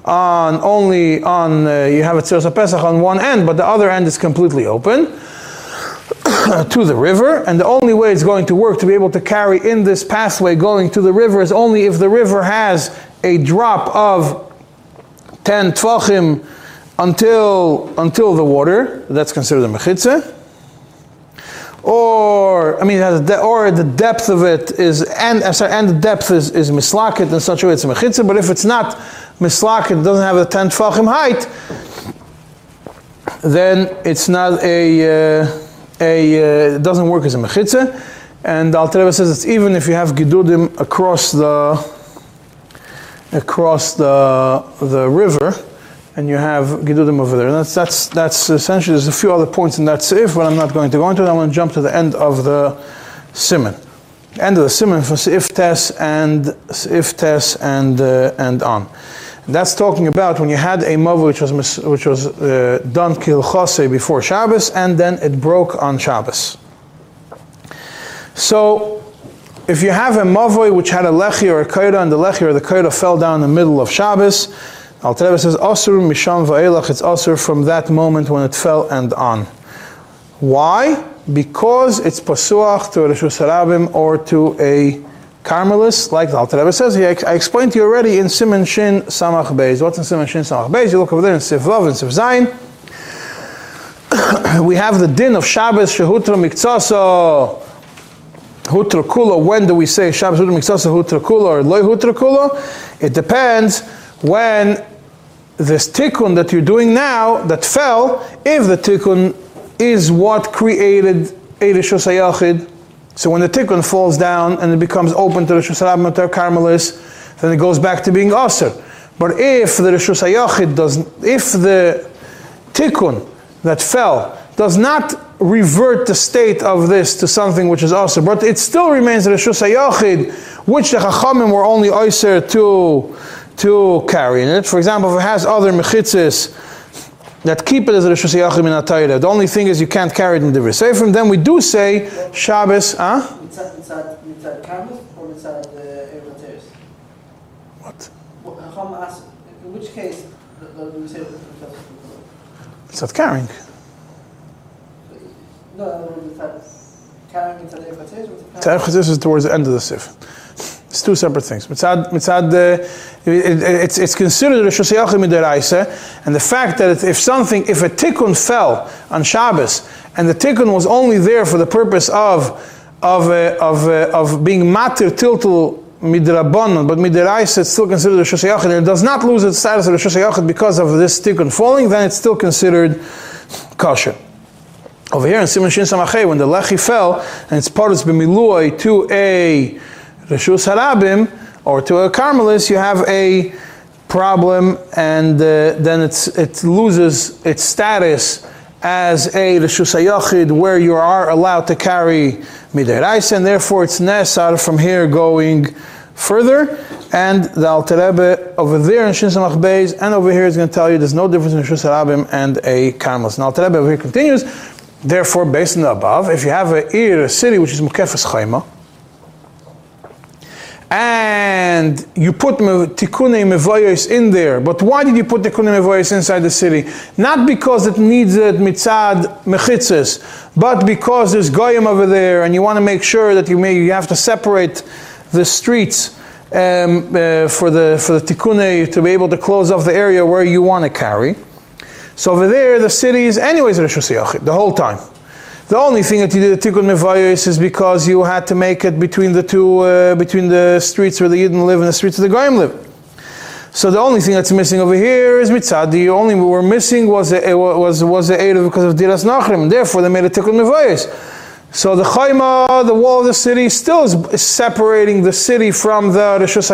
on only on uh, you have a tzuras pesach on one end, but the other end is completely open. to the river, and the only way it's going to work to be able to carry in this pathway going to the river is only if the river has a drop of 10 tvachim until, until the water, that's considered a mechitza. Or, I mean, or the depth of it is, and, uh, sorry, and the depth is, is mislakit in such a way it's a mechitza, but if it's not mislakit, it doesn't have a 10 tvachim height, then it's not a, uh, a uh, doesn't work as a mechitza. And Al Rebbe says it's even if you have gedudim across the across the the river, and you have gedudim over there. And that's that's that's essentially. There's a few other points in that seif, but I'm not going to go into it. I'm going to jump to the end of the simon, end of the simon for seif tes and seif tes and uh, and on. That's talking about when you had a mother which was which was uh, done kilchase before Shabbos and then it broke on Shabbos. So, if you have a mavoi which had a lechi or a kaira and the lechi or the kaira fell down in the middle of Shabbos, Al says asur misham va'elach. It's asur from that moment when it fell and on. Why? Because it's pasuach to a harabim or to a Carmelis, like the Alter says here, I explained to you already in Simon Shin Samach Beis. What's in Simon Shin Samach Beis? You look over there in Sif Vav and Sif Zayin. we have the din of Shabbos Shehutra Miktsasa Hutra Kula. When do we say Shabbos Hutra Miktsasa Hutra Kula or Loy Hutra Kula? It depends when this tikkun that you're doing now that fell, if the tikkun is what created Eidish Yachid, so when the tikkun falls down and it becomes open to the Rishus Matar then it goes back to being Aser. But if the Rishus Hayachid does, if the tikkun that fell does not revert the state of this to something which is Aser, but it still remains Rishus Hayachid, which the Chachamim were only Aser to, to carry in it. For example, if it has other mechitzis, that keep it as a Rosh Yachim in The only thing is you can't carry it in the Seifrim. Then we do say Shabbos, huh? Uh, What? In which case, do we say It's not carrying. No, carrying inside the Evateres is towards the end of the Sif. It's two separate things. Mitzad, mitzad, uh, it, it, it's, it's considered a Shosayachim Midaraisa, and the fact that if something, if a tikkun fell on Shabbos, and the tikkun was only there for the purpose of, of, uh, of, uh, of being matir tiltul midrabanon, but midiraisa it's still considered a shosayachid, and it does not lose its status of a shosayachid because of this tikkun falling, then it's still considered kosher. Over here in Simon Shin Samachay, when the Lechi fell and its part is b'milui to a Reshus Harabim or to a Carmelis, you have a problem and uh, then it's, it loses its status as a Reshus HaYachid where you are allowed to carry Midiraisa and therefore it's Nesar from here going further and the Alter Rebbe over there in Shin Samach Beis and over here is going to tell you there's no difference in Reshus Harabim and a Carmelis. Now Alter Rebbe over here continues Therefore, based on the above, if you have a ir, a city which is mukefes chayma, and you put tikkune mevoyos in there, but why did you put tikkune mevoyos inside the city? Not because it needs it mitzad mechitzes, but because there's goyim over there, and you want to make sure that you may you have to separate the streets um, uh, for the for the tikkune to be able to close off the area where you want to carry. So over there, the city is anyways Rosh the whole time. The only thing that you did the Tikkun Mevayos is because you had to make it between the two, uh, between the streets where the Yidden live and the streets where the Goyim live. So the only thing that's missing over here is mitzad. The only we were missing was a, was was the aid because of Diras Nachrim. Therefore, they made a Tikkun Mevayos. So the Chayma, the wall of the city, still is, separating the city from the Rishus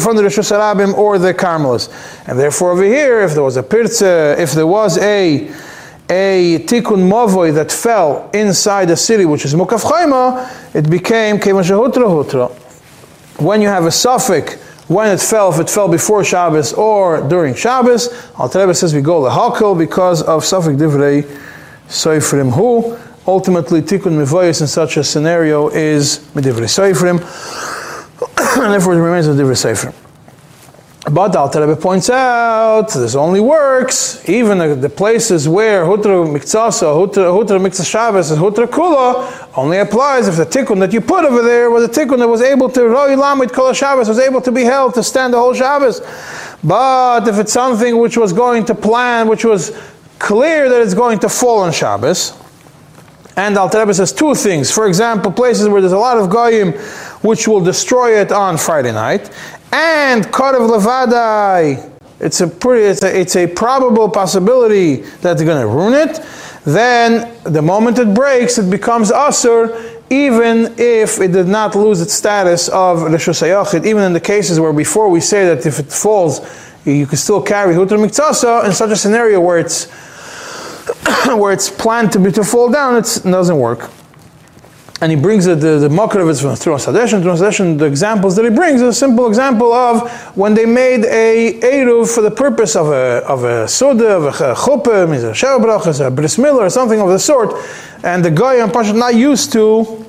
from the Rishus Harabim or the Carmelis. And therefore over here, if there was a Pirza, if there was a a Tikkun Mavoy that fell inside the city, which is Mukaf Chayma, it became Kevan Shehutra Hutra. When you have a suffix, when it fell, if it fell before Shabbos or during Shabbos, Al says we go the Hakel because of suffix Divrei Soifrim Hu ultimately tikkun mevoyis in such a scenario is medivri seifrim, and therefore it remains a medivri seifrim. But Alter Rebbe points out this only works even the places where hutra miktsasa, hutra, hutra miktsas Shabbos, and hutra kula only applies if the tikkun that you put over there was a tikkun that was able to roi lamid kol Shabbos was able to be held to stand the whole Shabbos. But if it's something which was going to plan, which was clear that it's going to fall on Shabbos, and Alter Rebbe says two things. For example, places where there's a lot of goyim, which will destroy it on Friday night, and Korav Levadai. It's a pretty, it's a, it's a probable possibility that they're going to ruin it. Then, the moment it breaks, it becomes asur, even if it did not lose its status of Rishus even in the cases where before we say that if it falls, you can still carry Hutra Miktsasa, in such a scenario where it's where it's planned to be to fall down, it doesn't work. And he brings the, the, the makar of it from Hadeshin. Trumas Hadeshin, the examples that he brings is a simple example of when they made a Eruv for the purpose of a, of a Suda, of a Chuppah, a Shevabrach, a Bris or something of the sort. And the guy on Pashat not used to,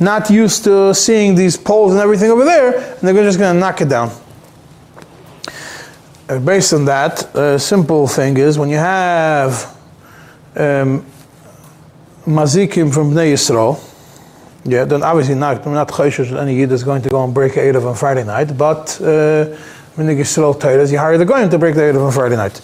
not used to seeing these poles and everything over there, and they're just going to knock it down. Uh, based on that, a simple thing is when you have um, mazikim from Bnei Yisrael, yeah, then obviously not, I'm not chayshish any yid is going to go and break Erev on Friday night, but uh, Bnei Yisrael Torahs, you hire the going to break the Erev on Friday night.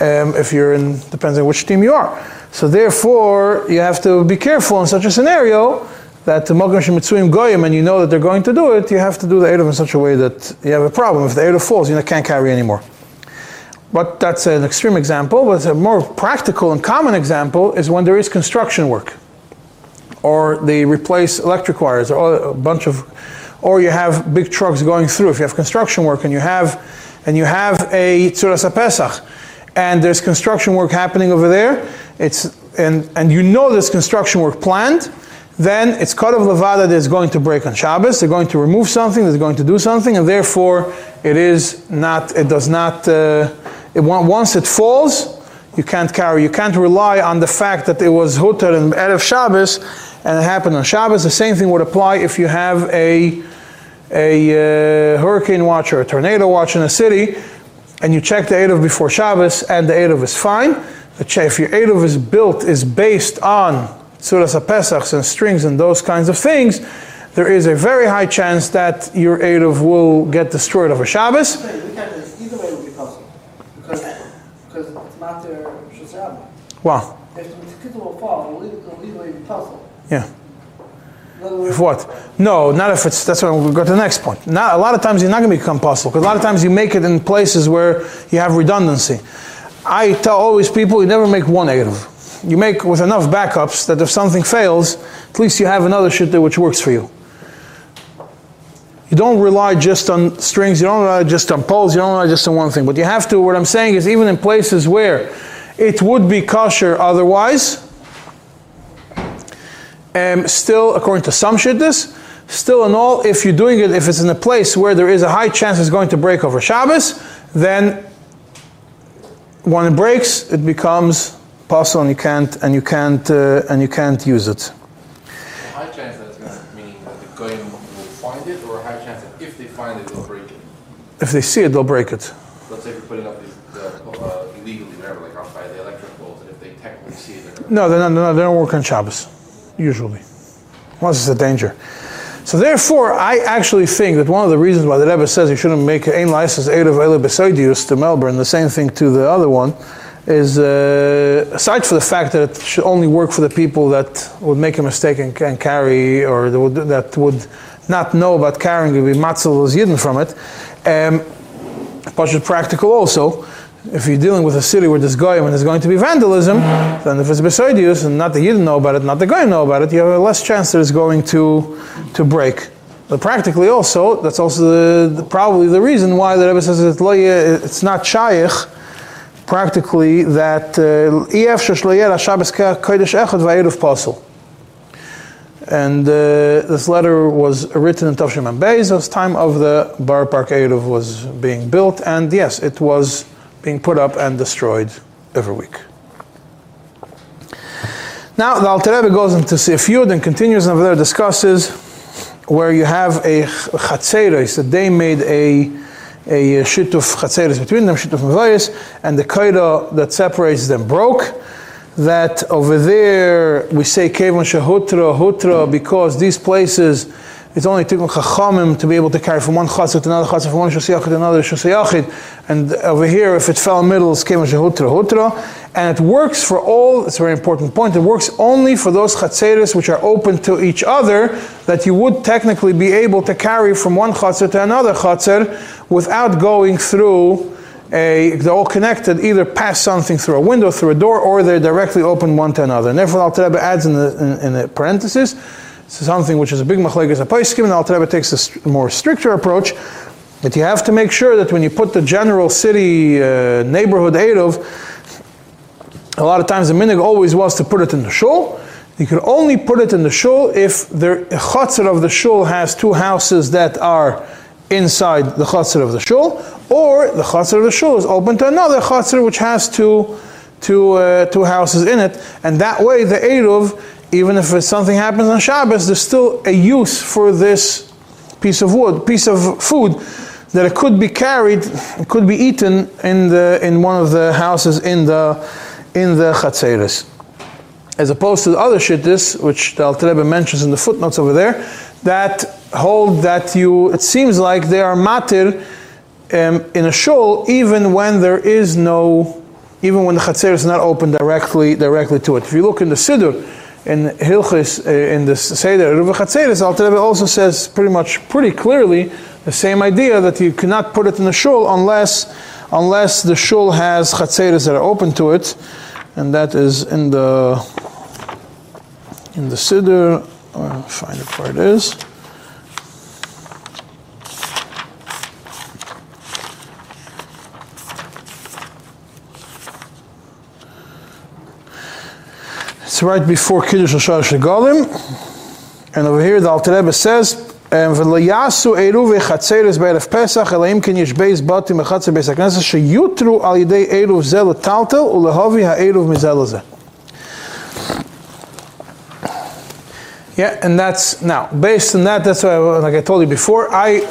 Um, if you're in, depends on which team you are. So therefore, you have to be careful in such a scenario that the Mogam Shemitzuim Goyim and you know that they're going to do it, you have to do the Erev in such a way that you have a problem. If the Erev falls, you can't carry anymore. But that's an extreme example. But a more practical and common example is when there is construction work, or they replace electric wires, or a bunch of, or you have big trucks going through. If you have construction work and you have, and you have a Tzuras Pesach, and there's construction work happening over there, it's and and you know there's construction work planned, then it's cut of levada that is going to break on Shabbos. They're going to remove something. They're going to do something, and therefore it is not. It does not. Uh, it, once it falls, you can't carry, you can't rely on the fact that it was Hutter and Erev Shabbos and it happened on Shabbos. The same thing would apply if you have a, a uh, hurricane watch or a tornado watch in a city and you check the Erev before Shabbos and the Erev is fine. If your Erev is built, is based on Tzuras HaPesachs and strings and those kinds of things, there is a very high chance that your Erev will get destroyed over Shabbos. Wow. If the kid will it'll legally puzzle. Yeah. If what? No, not if it's. That's what we go to the next point. Not a lot of times you're not going to become puzzle because a lot of times you make it in places where you have redundancy. I tell always people you never make one eruv. you make with enough backups that if something fails, at least you have another shitta which works for you. You don't rely just on strings, you don't rely just on poles, you don't rely just on one thing. But you have to, what I'm saying is, even in places where it would be kosher otherwise, um, still, according to some shittas, still in all, if you're doing it, if it's in a place where there is a high chance it's going to break over Shabbos, then when it breaks, it becomes possible and you can't, and you can't, uh, and you can't use it. A high chance that it's going to, meaning that the goyim will find it, or a high chance that if they find it, they'll break it. If they see it, they'll break it. Let's say if you're putting these uh, illegally, whatever, like the electric poles, and if they technically see it, they're. No, they're not, not, they don't work on Shabbos, usually. Unless it's a danger. So therefore, I actually think that one of the reasons why the Rebbe says you shouldn't make ein license eight of Eile Besoidius to Melbourne, the same thing to the other one, is uh, aside from the fact that it should only work for the people that would make a mistake and can carry, or that would, that would not know about carrying, would be matzel as yidden from it, um, but it's practical also. If you're dealing with a city where there's goyim and there's going to be vandalism, then if it's besoidius and not the yidden know about it, not the goyim know about it, you have a less chance that it's going to to break. But practically also, that's also the, the- probably the reason why the Rebbe says it's, not shaykh, practically that uh, EF shloyer Shabbos kodesh echad va'eruv pasul. And uh, this letter was written in Tavshim Beis, as time of the Boro Park Eruv was being built, and yes, it was being put up and destroyed every week. Now, the Alter Rebbe goes into Sif Yud and continues over there, discusses where you have a chatzeres, that they made a a shituf chatzeres between them, shituf mevayis, and the kaida that separates them broke. That over there we say kevon shehutra hutra because these places it's only taken chachamim to be able to carry from one chatzah to another chatzah, from one shosiyachid to another shosiyachid, and over here if it fell in the middle it's kevon shehutra hutra, and it works for all. It's a very important point. It works only for those chatzeres which are open to each other that you would technically be able to carry from one chatzah to another chatzah without going through a, they're all connected, either pass something through a window, through a door, or they're directly open one to another. And therefore, Alter Rebbe adds in the, in, in the parenthesis, is something which is a big machlekes a paiskim, and Alter Rebbe takes a more stricter approach, that you have to make sure that when you put the general city uh, neighborhood Eidov, a lot of times the minig always was to put it in the shul. You can only put it in the shul if the chutzner of the shul has two houses that are inside the chutzner of the shul, or the chutzner of the shul is open to another chutzner which has two, two, uh, two houses in it, and that way the eruv, even if something happens on Shabbos, there's still a use for this piece of wood, piece of food that it could be carried, it could be eaten in the in one of the houses in the in the chatzeres. As opposed to the other shittis, which the Alter Rebbe mentions in the footnotes over there, that hold that you, it seems like they are matir um, in a shul even when there is no, even when the chatzer is not open directly directly to it. If you look in the Siddur, in Hilchis, uh, in the Seder Ruva Chatzeres, Alter Rebbe also says pretty much, pretty clearly, the same idea that you cannot put it in the shul unless, unless the shul has Chatzeres that are open to it, and that is in the in the Siddur. Find it where it is. Right before Kiddush Shalosh Regalim. And over here the Alter Rebbe says, um, "V'lo yasu eruv echatzeres be'erev Pesach, ela im ken yesh beis batim echatzer beis hakneses, sheyutru al yidei eruv zel taltel, ulehovi ha'eruv mizel zeh." Yeah, and that's now based on that. That's why, like I told you before, I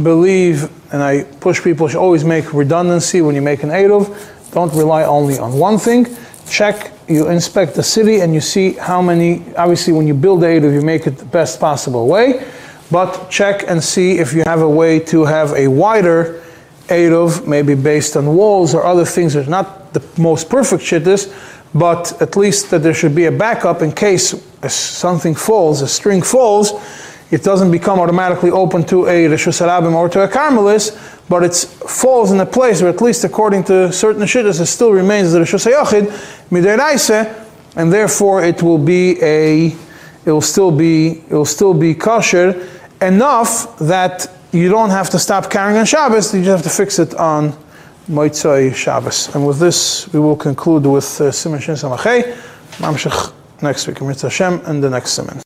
believe and I push people to always make redundancy when you make an eruv. Don't rely only on one thing. Check, you inspect the city, and you see how many. Obviously, when you build eruv, you make it the best possible way. But check and see if you have a way to have a wider eruv, maybe based on walls or other things. It's not the most perfect shit this, but at least that there should be a backup in case something falls, a string falls, it doesn't become automatically open to a Rishus Harabim or to a Carmelis, but it falls in a place where at least according to certain shittas it still remains the Rishus HaYachid, Midiraise, and therefore it will be a, it will still be, it will still be kosher enough that you don't have to stop carrying on Shabbos, you just have to fix it on Moitzai Shabbos. And with this, we will conclude with uh, Simon Shin Mamshech next week, Mitzvah Hashem, and the next Simon.